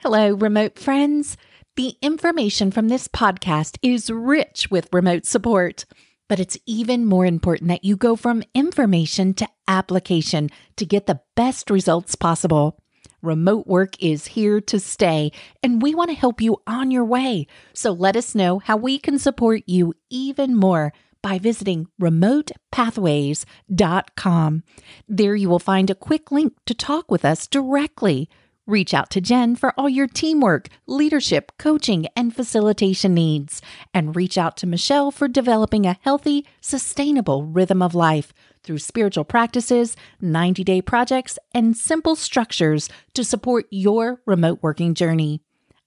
Hello, remote friends. The information from this podcast is rich with remote support, but it's even more important that you go from information to application to get the best results possible. Remote work is here to stay, and we want to help you on your way. So let us know how we can support you even more by visiting remotepathways.com. There you will find a quick link to talk with us directly. Reach out to Jen for all your teamwork, leadership, coaching, and facilitation needs. And reach out to Michelle for developing a healthy, sustainable rhythm of life through spiritual practices, 90 day projects, and simple structures to support your remote working journey.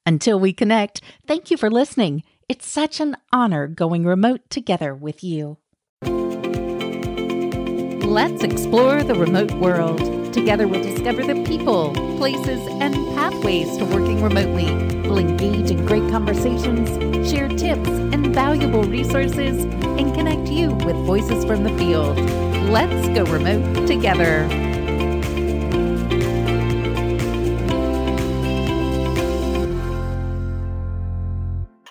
Until we connect, thank you for listening. It's such an honor going remote together with you. Let's explore the remote world. Together, we'll discover the people, places, and pathways to working remotely. We'll engage in great conversations, share tips and valuable resources, and connect you with voices from the field. Let's go remote together.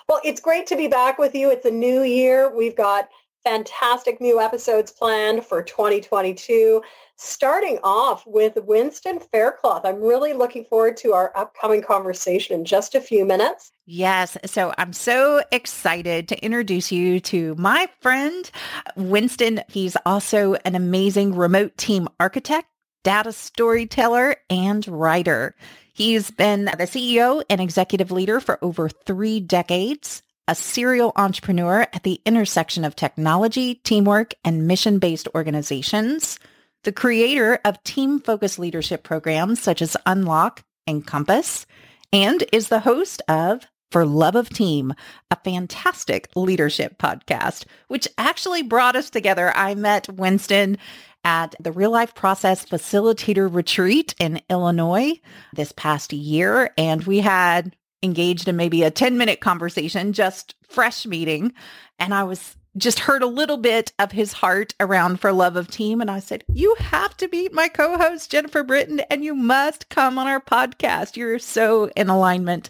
Well, it's great to be back with you. It's a new year. We've got fantastic new episodes planned for 2022. Starting off with Winston Faircloth. I'm really looking forward to our upcoming conversation in just a few minutes. Yes. So I'm so excited to introduce you to my friend, Winston. He's also an amazing remote team architect, data storyteller, and writer. He's been the CEO and executive leader for over three decades a serial entrepreneur at the intersection of technology, teamwork, and mission-based organizations, the creator of team-focused leadership programs such as Unlock and Compass, and is the host of For Love of Team, a fantastic leadership podcast, which actually brought us together. I met Winston at the Real Life Process Facilitator Retreat in Illinois this past year, and we had engaged in maybe a 10 minute conversation, just fresh meeting. And I was just heard a little bit of his heart around for love of team. And I said, you have to meet my co-host, Jennifer Britton, and you must come on our podcast. You're so in alignment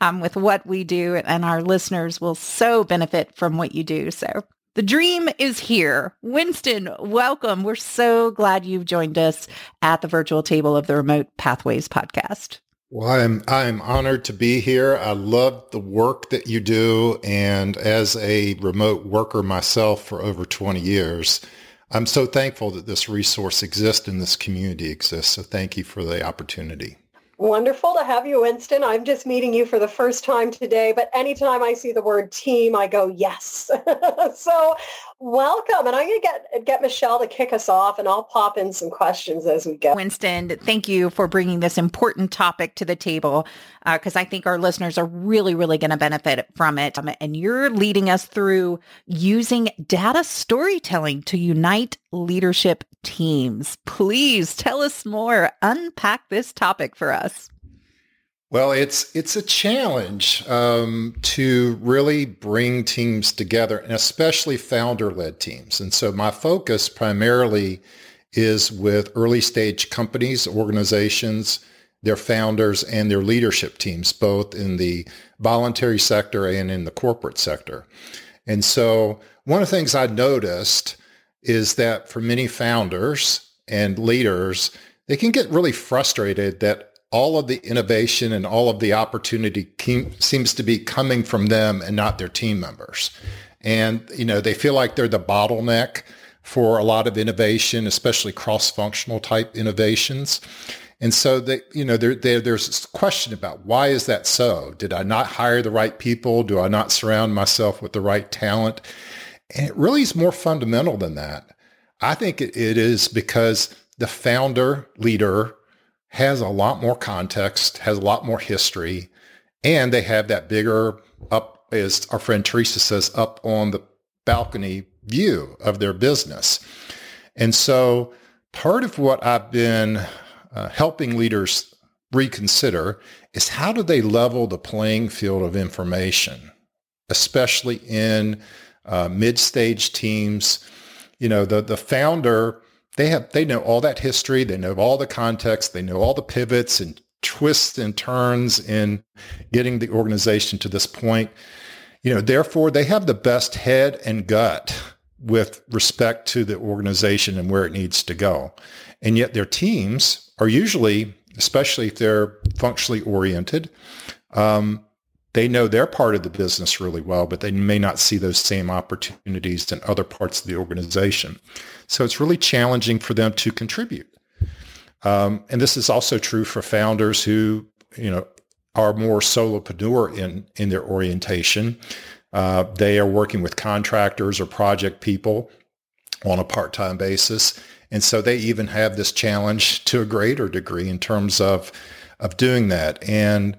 um, with what we do and our listeners will so benefit from what you do. So the dream is here. Winston, welcome. We're so glad you've joined us at the virtual table of the Remote Pathways podcast. Well, I'm I'm honored to be here. I love the work that you do, and as a remote worker myself for over 20 years, I'm so thankful that this resource exists and this community exists. So thank you for the opportunity. Wonderful to have you, Winston. I'm just meeting you for the first time today, but anytime I see the word team, I go, yes. so welcome. And I'm going to get, get Michelle to kick us off and I'll pop in some questions as we go. Winston, thank you for bringing this important topic to the table because uh, I think our listeners are really, really going to benefit from it. Um, and you're leading us through using data storytelling to unite leadership teams. Please tell us more. Unpack this topic for us. Well, it's it's a challenge um, to really bring teams together, and especially founder-led teams. And so, my focus primarily is with early stage companies, organizations, their founders, and their leadership teams, both in the voluntary sector and in the corporate sector. And so, one of the things I noticed is that for many founders and leaders, they can get really frustrated that all of the innovation and all of the opportunity seems to be coming from them and not their team members. And, you know, they feel like they're the bottleneck for a lot of innovation, especially cross-functional type innovations. And so they, you know, there, there, there's this question about why is that so? Did I not hire the right people? Do I not surround myself with the right talent? And it really is more fundamental than that. I think it is because the founder leader has a lot more context, has a lot more history, and they have that bigger up, as our friend Teresa says, up on the balcony view of their business. And so part of what I've been uh, helping leaders reconsider is how do they level the playing field of information, especially in uh, mid-stage teams. You know, the the founder they have they know all that history, they know all the context, they know all the pivots and twists and turns in getting the organization to this point. You know, therefore they have the best head and gut with respect to the organization and where it needs to go. And yet their teams are usually, especially if they're functionally oriented, um, they know their part of the business really well, but they may not see those same opportunities in other parts of the organization. So it's really challenging for them to contribute. Um, and this is also true for founders who, you know, are more solopreneur in, in their orientation. Uh, they are working with contractors or project people on a part-time basis. And so they even have this challenge to a greater degree in terms of, of doing that. And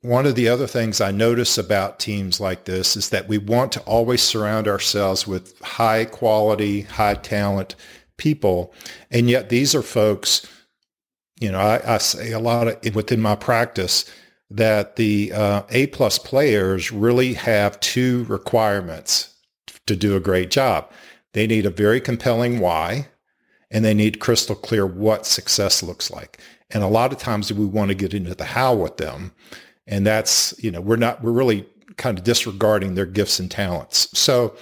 one of the other things I notice about teams like this is that we want to always surround ourselves with high quality, high talent people. And yet these are folks, you know, I, I say a lot of, within my practice that the uh, A plus players really have two requirements to do a great job. They need a very compelling why, and they need crystal clear what success looks like. And a lot of times we want to get into the how with them. And that's, you know, we're not, we're really kind of disregarding their gifts and talents. So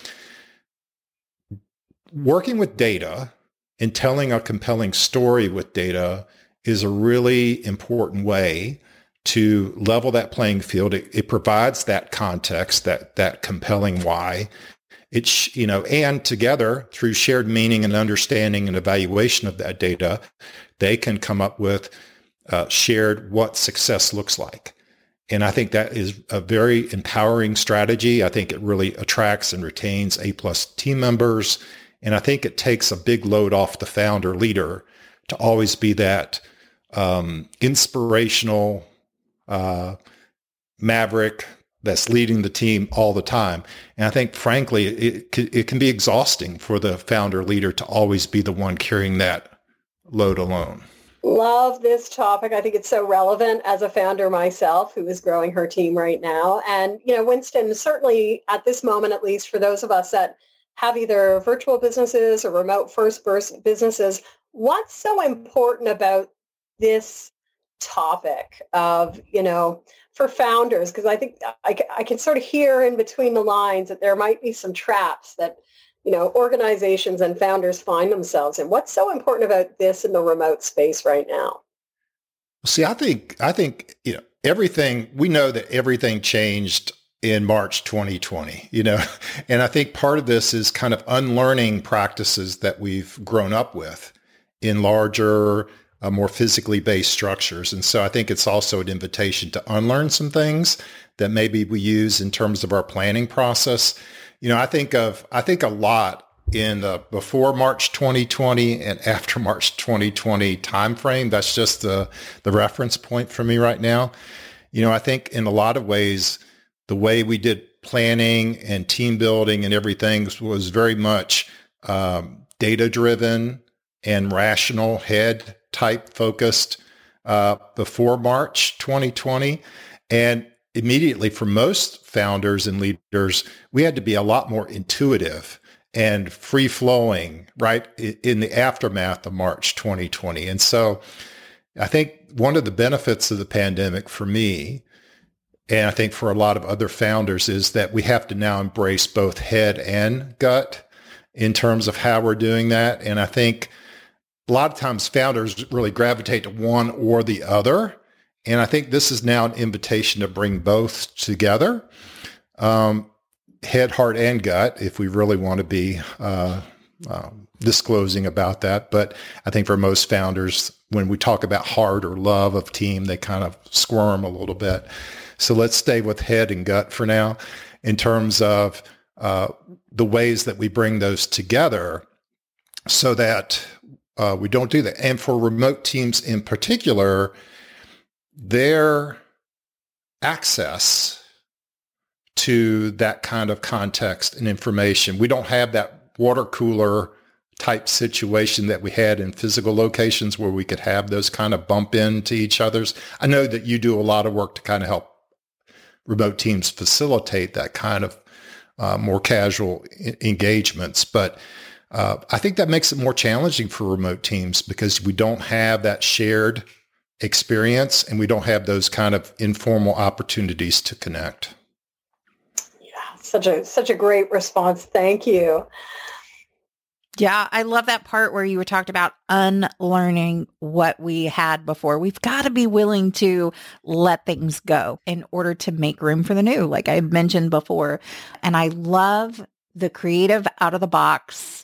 working with data and telling a compelling story with data is a really important way to level that playing field. It, it provides that context, that that compelling why. It's you know, and together through shared meaning and understanding and evaluation of that data, they can come up with uh, shared what success looks like. And I think that is a very empowering strategy. I think it really attracts and retains A plus team members. And I think it takes a big load off the founder leader to always be that um, inspirational uh, maverick that's leading the team all the time. And I think, frankly, it, it can be exhausting for the founder leader to always be the one carrying that load alone. Love this topic. I think it's so relevant as a founder myself who is growing her team right now. And, you know, Winston, certainly at this moment, at least for those of us that have either virtual businesses or remote first businesses, what's so important about this topic of, you know, for founders? Because I think I, I can sort of hear in between the lines that there might be some traps that, you know, organizations and founders find themselves in. What's so important about this in the remote space right now? See, I think I think you know everything. We know that everything changed in March 2020, you know, and I think part of this is kind of unlearning practices that we've grown up with in larger, uh, more physically based structures. And so I think it's also an invitation to unlearn some things that maybe we use in terms of our planning process. You know, I think of, I think a lot in the before March 2020 and after March 2020 timeframe. That's just the, the reference point for me right now. You know, I think in a lot of ways, the way we did planning and team building and everything was very much um, data driven and rational head type focused uh, before March 2020. And immediately for most founders and leaders, we had to be a lot more intuitive and free flowing, right, in the aftermath of March 2020. And so I think one of the benefits of the pandemic for me and I think for a lot of other founders is that we have to now embrace both head and gut in terms of how we're doing that. And I think a lot of times founders really gravitate to one or the other. And I think this is now an invitation to bring both together, um, head, heart, and gut, if we really want to be uh, uh, disclosing about that. But I think for most founders, when we talk about heart or love of team, they kind of squirm a little bit. So let's stay with head and gut for now in terms of uh, the ways that we bring those together so that uh, we don't do that. And for remote teams in particular, their access to that kind of context and information, we don't have that water cooler type situation that we had in physical locations where we could have those kind of bump into each other's. I know that you do a lot of work to kind of help remote teams facilitate that kind of uh, more casual I- engagements. But uh, I think that makes it more challenging for remote teams because we don't have that shared experience and we don't have those kind of informal opportunities to connect. Yeah, such a such a great response. Thank you. Yeah, I love that part where you were talked about unlearning what we had before. We've got to be willing to let things go in order to make room for the new, like I mentioned before. And I love the creative out of the box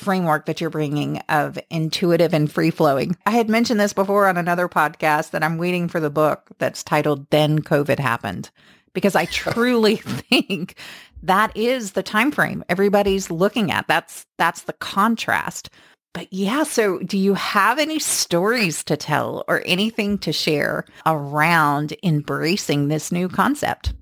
framework that you're bringing of intuitive and free flowing. I had mentioned this before on another podcast that I'm waiting for the book that's titled Then COVID Happened because I truly think that is the time frame everybody's looking at. That's that's the contrast. But yeah, so do you have any stories to tell or anything to share around embracing this new concept?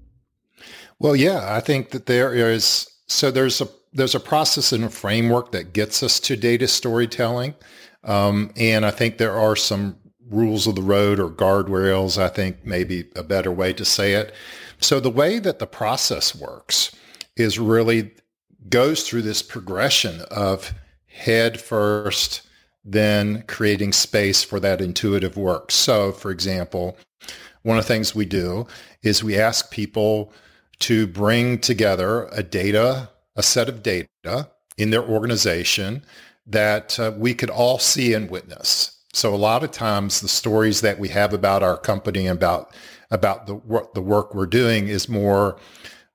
Well, yeah, I think that there is so there's a there's a process and a framework that gets us to data storytelling. Um, and I think there are some rules of the road or guardrails, I think maybe a better way to say it. So the way that the process works is really goes through this progression of head first, then creating space for that intuitive work. So for example, one of the things we do is we ask people to bring together a data, a set of data in their organization that uh, we could all see and witness. So a lot of times the stories that we have about our company and about about the what the work we're doing is more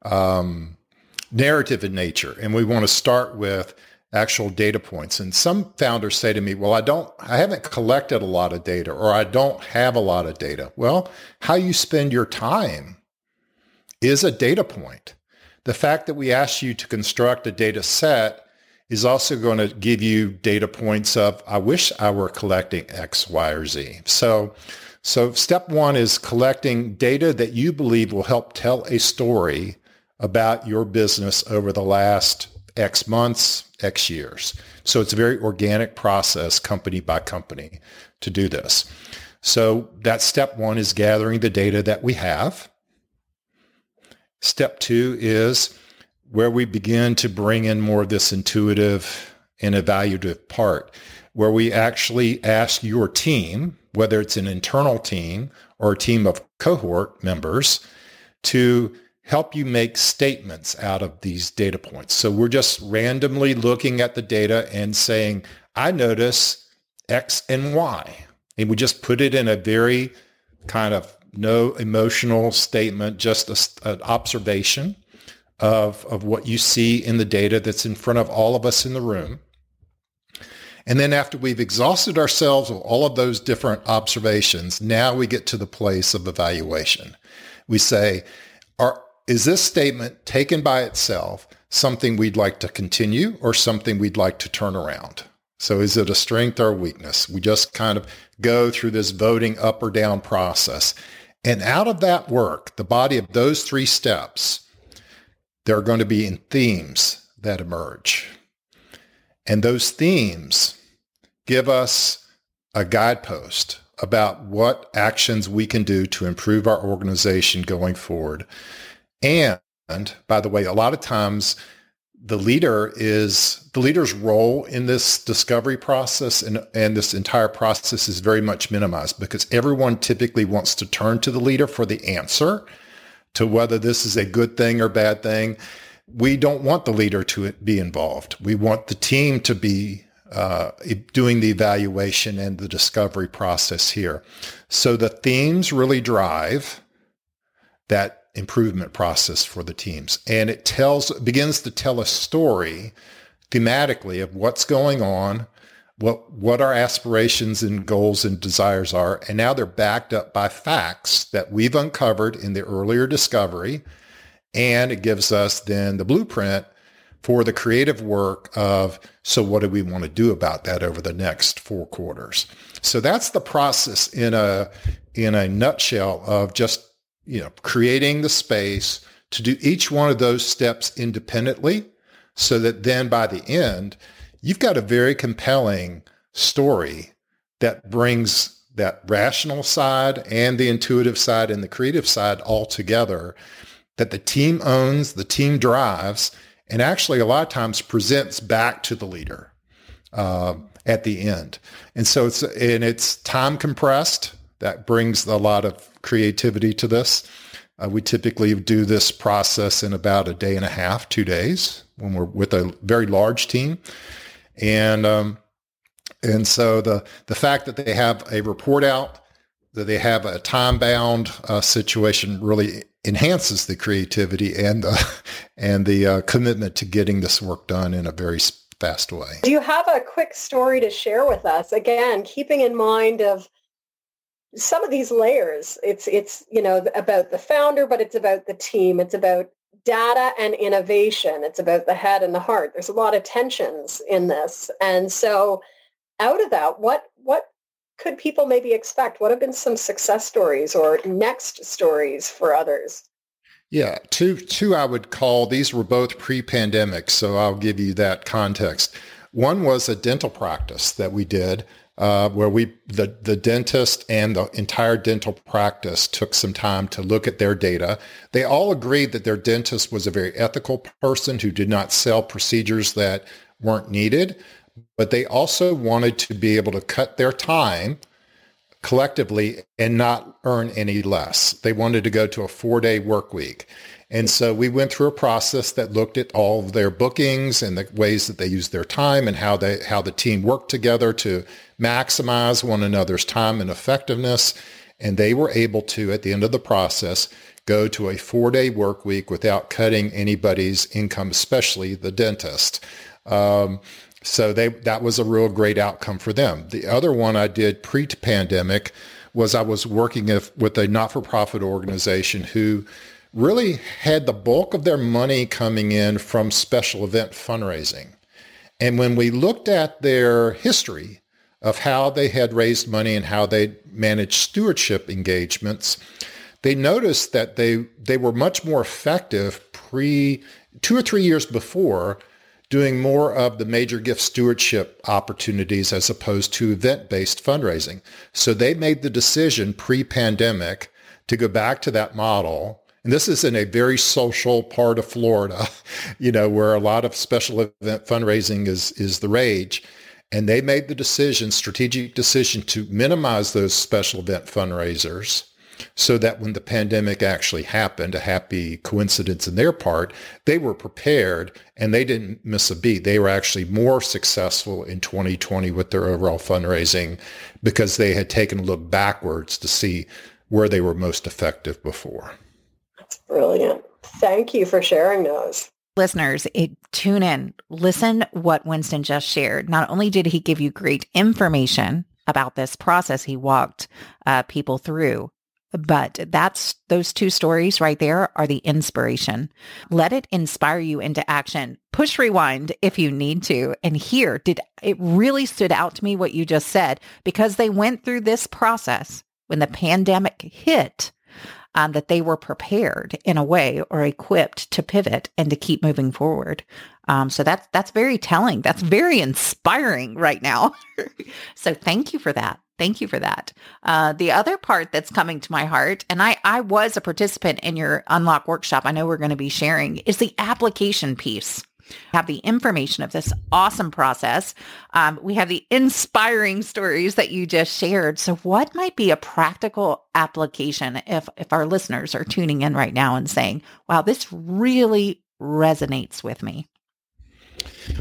um, narrative in nature, and we want to start with actual data points. And some founders say to me, "Well, I don't, I haven't collected a lot of data, or I don't have a lot of data." Well, how you spend your time is a data point. The fact that we ask you to construct a data set is also going to give you data points of, I wish I were collecting X, Y, or Z. So so step one is collecting data that you believe will help tell a story about your business over the last X months, X years. So it's a very organic process, company by company, to do this. So that step one is gathering the data that we have. Step two is where we begin to bring in more of this intuitive and evaluative part, where we actually ask your team, whether it's an internal team or a team of cohort members, to help you make statements out of these data points. So we're just randomly looking at the data and saying, I notice X and Y. And we just put it in a very kind of no emotional statement, just a, an observation of, of what you see in the data that's in front of all of us in the room. And then after we've exhausted ourselves of all of those different observations, now we get to the place of evaluation. We say, are, is this statement taken by itself something we'd like to continue or something we'd like to turn around? So is it a strength or a weakness? We just kind of go through this voting up or down process. And out of that work, the body of those three steps, there are going to be themes that emerge. And those themes give us a guidepost about what actions we can do to improve our organization going forward. And by the way, a lot of times the leader is the leader's role in this discovery process and, and this entire process is very much minimized because everyone typically wants to turn to the leader for the answer to whether this is a good thing or bad thing we don't want the leader to be involved. We want the team to be uh, doing the evaluation and the discovery process here. So the themes really drive that improvement process for the teams. And it tells, begins to tell a story thematically of what's going on, what, what our aspirations and goals and desires are. And now they're backed up by facts that we've uncovered in the earlier discovery and it gives us then the blueprint for the creative work of, so what do we want to do about that over the next four quarters? So that's the process in a, in a nutshell of just, you know, creating the space to do each one of those steps independently so that then by the end, you've got a very compelling story that brings that rational side and the intuitive side and the creative side all together that the team owns, the team drives, and actually a lot of times presents back to the leader uh, at the end. And so it's and it's time compressed. That brings a lot of creativity to this. Uh, we typically do this process in about a day and a half, two days, when we're with a very large team, and um, and so the the fact that they have a report out, that they have a time bound uh, situation, really enhances the creativity and the and the uh, commitment to getting this work done in a very fast way. Do you have a quick story to share with us? Again, keeping in mind of some of these layers. It's it's you know about the founder, but it's about the team. It's about data and innovation. It's about the head and the heart. There's a lot of tensions in this, and so out of that, what what could people maybe expect? What have been some success stories or next stories for others? Yeah, two two I would call these were both pre-pandemic, so I'll give you that context. One was a dental practice that we did uh, where we the the dentist and the entire dental practice took some time to look at their data. They all agreed that their dentist was a very ethical person who did not sell procedures that weren't needed, but they also wanted to be able to cut their time collectively and not earn any less. They wanted to go to a four day work week. And so we went through a process that looked at all of their bookings and the ways that they used their time and how they how the team worked together to maximize one another's time and effectiveness. And they were able to, at the end of the process, go to a four-day work week without cutting anybody's income, especially the dentist. Um, so they that was a real great outcome for them. The other one I did pre-pandemic was I was working with a not-for-profit organization who really had the bulk of their money coming in from special event fundraising. And when we looked at their history of how they had raised money and how they managed stewardship engagements, they noticed that they they were much more effective pre two or three years before doing more of the major gift stewardship opportunities as opposed to event-based fundraising. So they made the decision pre-pandemic to go back to that model. And this is in a very social part of Florida, you know, where a lot of special event fundraising is, is the rage. And they made the decision, strategic decision to minimize those special event fundraisers so that when the pandemic actually happened, a happy coincidence in their part, they were prepared and they didn't miss a beat. They were actually more successful in 2020 with their overall fundraising because they had taken a look backwards to see where they were most effective before. That's brilliant. Thank you for sharing those. Listeners, it, tune in, listen what Winston just shared. Not only did he give you great information about this process he walked uh, people through, but that's those two stories right there are the inspiration. Let it inspire you into action. Push rewind if you need to. And here did it really stood out to me what you just said because they went through this process when the pandemic hit. Um, that they were prepared in a way or equipped to pivot and to keep moving forward. Um, so that's that's very telling. That's very inspiring right now. so thank you for that. Thank you for that. Uh, the other part that's coming to my heart, and I, I was a participant in your unlock workshop. I know we're going to be sharing is the application piece. Have the information of this awesome process. Um, we have the inspiring stories that you just shared. So, what might be a practical application if if our listeners are tuning in right now and saying, "Wow, this really resonates with me"?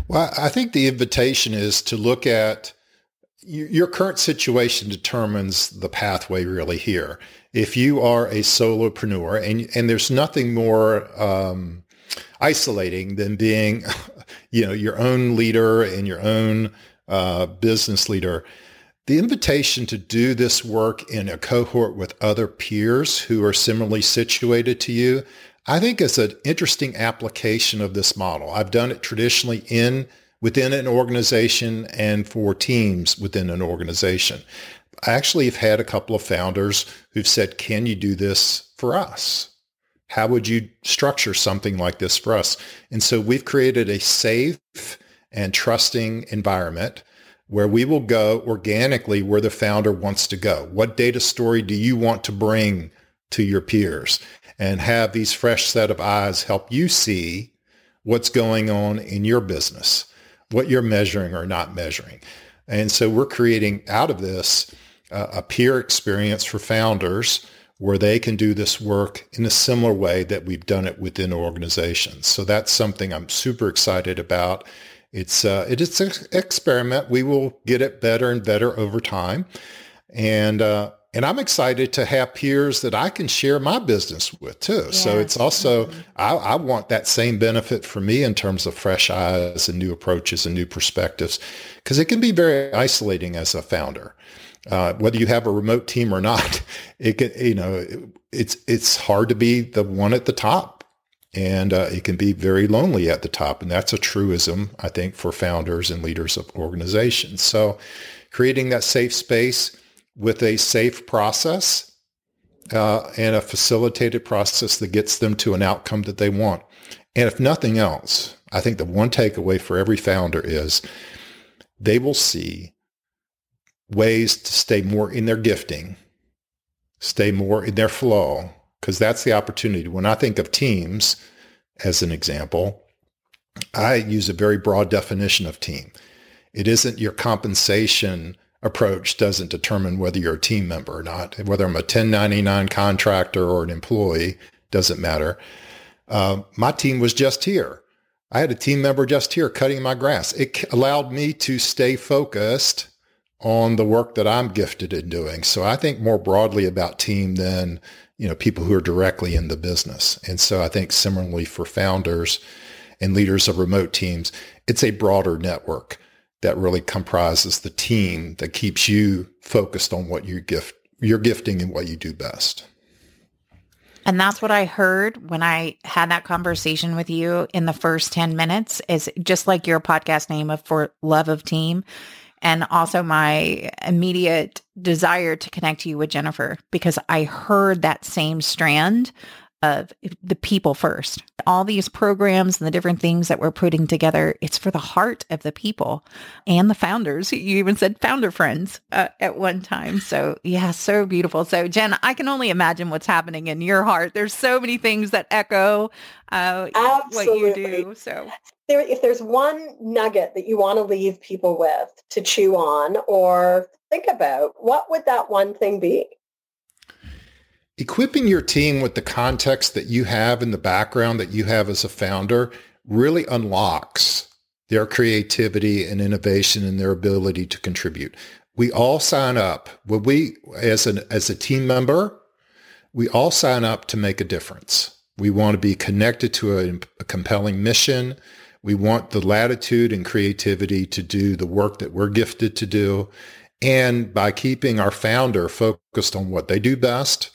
Well, I think the invitation is to look at your current situation determines the pathway really here. If you are a solopreneur and and there's nothing more um, isolating than being, you know, your own leader and your own uh, business leader, the invitation to do this work in a cohort with other peers who are similarly situated to you, I think is an interesting application of this model. I've done it traditionally in within an organization and for teams within an organization. I actually have had a couple of founders who've said, can you do this for us? How would you structure something like this for us? And so we've created a safe and trusting environment where we will go organically where the founder wants to go. What data story do you want to bring to your peers? And have these fresh set of eyes help you see what's going on in your business what you're measuring or not measuring. And so we're creating out of this uh, a peer experience for founders where they can do this work in a similar way that we've done it within organizations. So that's something I'm super excited about. It's uh, it is an experiment. We will get it better and better over time, and uh, and I'm excited to have peers that I can share my business with too. Yes. So it's also mm-hmm. I, I want that same benefit for me in terms of fresh eyes and new approaches and new perspectives, because it can be very isolating as a founder. Uh, whether you have a remote team or not, it can, you know, it's, it's hard to be the one at the top and uh, it can be very lonely at the top. And that's a truism, I think, for founders and leaders of organizations. So creating that safe space with a safe process uh, and a facilitated process that gets them to an outcome that they want. And if nothing else, I think the one takeaway for every founder is they will see ways to stay more in their gifting, stay more in their flow, because that's the opportunity. When I think of teams, as an example, I use a very broad definition of team. It isn't your compensation approach doesn't determine whether you're a team member or not. Whether I'm a 1099 contractor or an employee doesn't matter. Uh, my team was just here. I had a team member just here cutting my grass. It allowed me to stay focused on the work that I'm gifted in doing. So I think more broadly about team than, you know, people who are directly in the business. And so I think similarly for founders and leaders of remote teams, it's a broader network that really comprises the team that keeps you focused on what you gift, your gifting and what you do best. And that's what I heard when I had that conversation with you in the first 10 minutes is just like your podcast name of For Love of Team and also my immediate desire to connect you with Jennifer because I heard that same strand of the people first. All these programs and the different things that we're putting together, it's for the heart of the people and the founders. You even said founder friends uh, at one time. So yeah, so beautiful. So Jen, I can only imagine what's happening in your heart. There's so many things that echo uh, what you do. So there, if there's one nugget that you want to leave people with to chew on or think about, what would that one thing be? Equipping your team with the context that you have in the background that you have as a founder really unlocks their creativity and innovation and their ability to contribute. We all sign up when we, as an as a team member, we all sign up to make a difference. We want to be connected to a, a compelling mission. We want the latitude and creativity to do the work that we're gifted to do. And by keeping our founder focused on what they do best,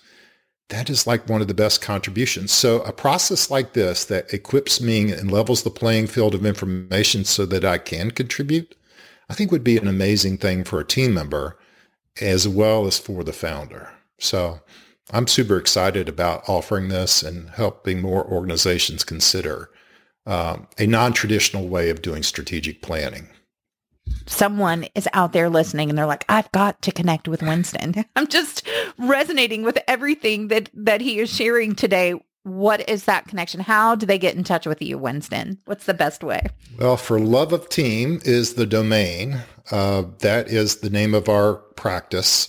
that is like one of the best contributions. So a process like this that equips me and levels the playing field of information so that I can contribute, I think would be an amazing thing for a team member as well as for the founder. So I'm super excited about offering this and helping more organizations consider um, a non-traditional way of doing strategic planning someone is out there listening and they're like, I've got to connect with Winston. I'm just resonating with everything that, that he is sharing today. What is that connection? How do they get in touch with you, Winston? What's the best way? Well, for Love of Team is the domain. Uh, that is the name of our practice.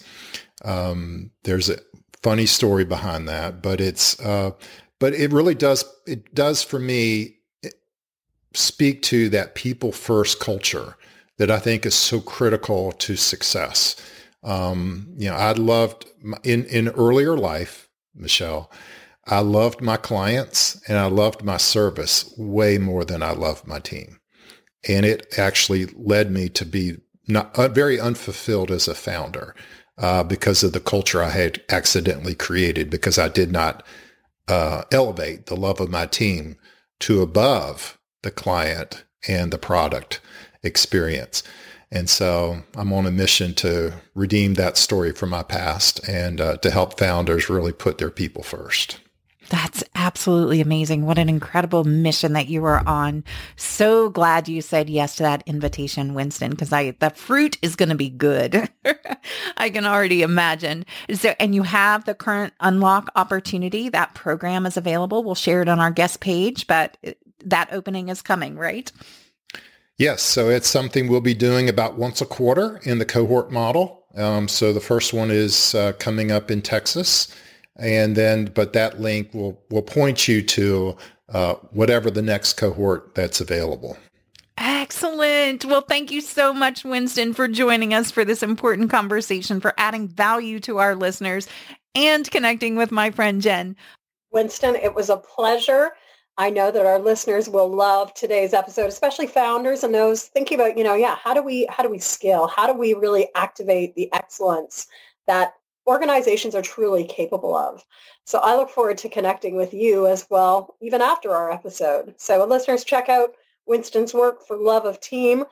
Um, there's a funny story behind that, but it's, uh, but it really does, it does for me speak to that people first culture that I think is so critical to success. Um, you know, I loved in in earlier life, Michelle. I loved my clients and I loved my service way more than I loved my team, and it actually led me to be not uh, very unfulfilled as a founder uh, because of the culture I had accidentally created because I did not uh, elevate the love of my team to above the client and the product experience. And so I'm on a mission to redeem that story from my past and uh, to help founders really put their people first. That's absolutely amazing. What an incredible mission that you are on. So glad you said yes to that invitation, Winston, because I the fruit is going to be good. I can already imagine. So, and you have the current unlock opportunity. That program is available. We'll share it on our guest page, but that opening is coming, right? Yes, so it's something we'll be doing about once a quarter in the cohort model. Um, so the first one is uh, coming up in Texas, and then but that link will will point you to uh, whatever the next cohort that's available. Excellent. Well, thank you so much, Winston, for joining us for this important conversation, for adding value to our listeners and connecting with my friend Jen. Winston, it was a pleasure. I know that our listeners will love today's episode, especially founders and those thinking about, you know, yeah, how do we how do we scale? How do we really activate the excellence that organizations are truly capable of? So I look forward to connecting with you as well, even after our episode. So listeners, check out Winston's work for Love of Team.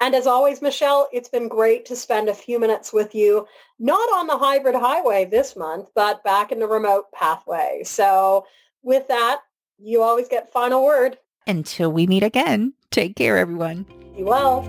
And as always, Michelle, it's been great to spend a few minutes with you, not on the hybrid highway this month, but back in the remote pathway. So with that, you always get final word. Until we meet again, take care, everyone. Be well.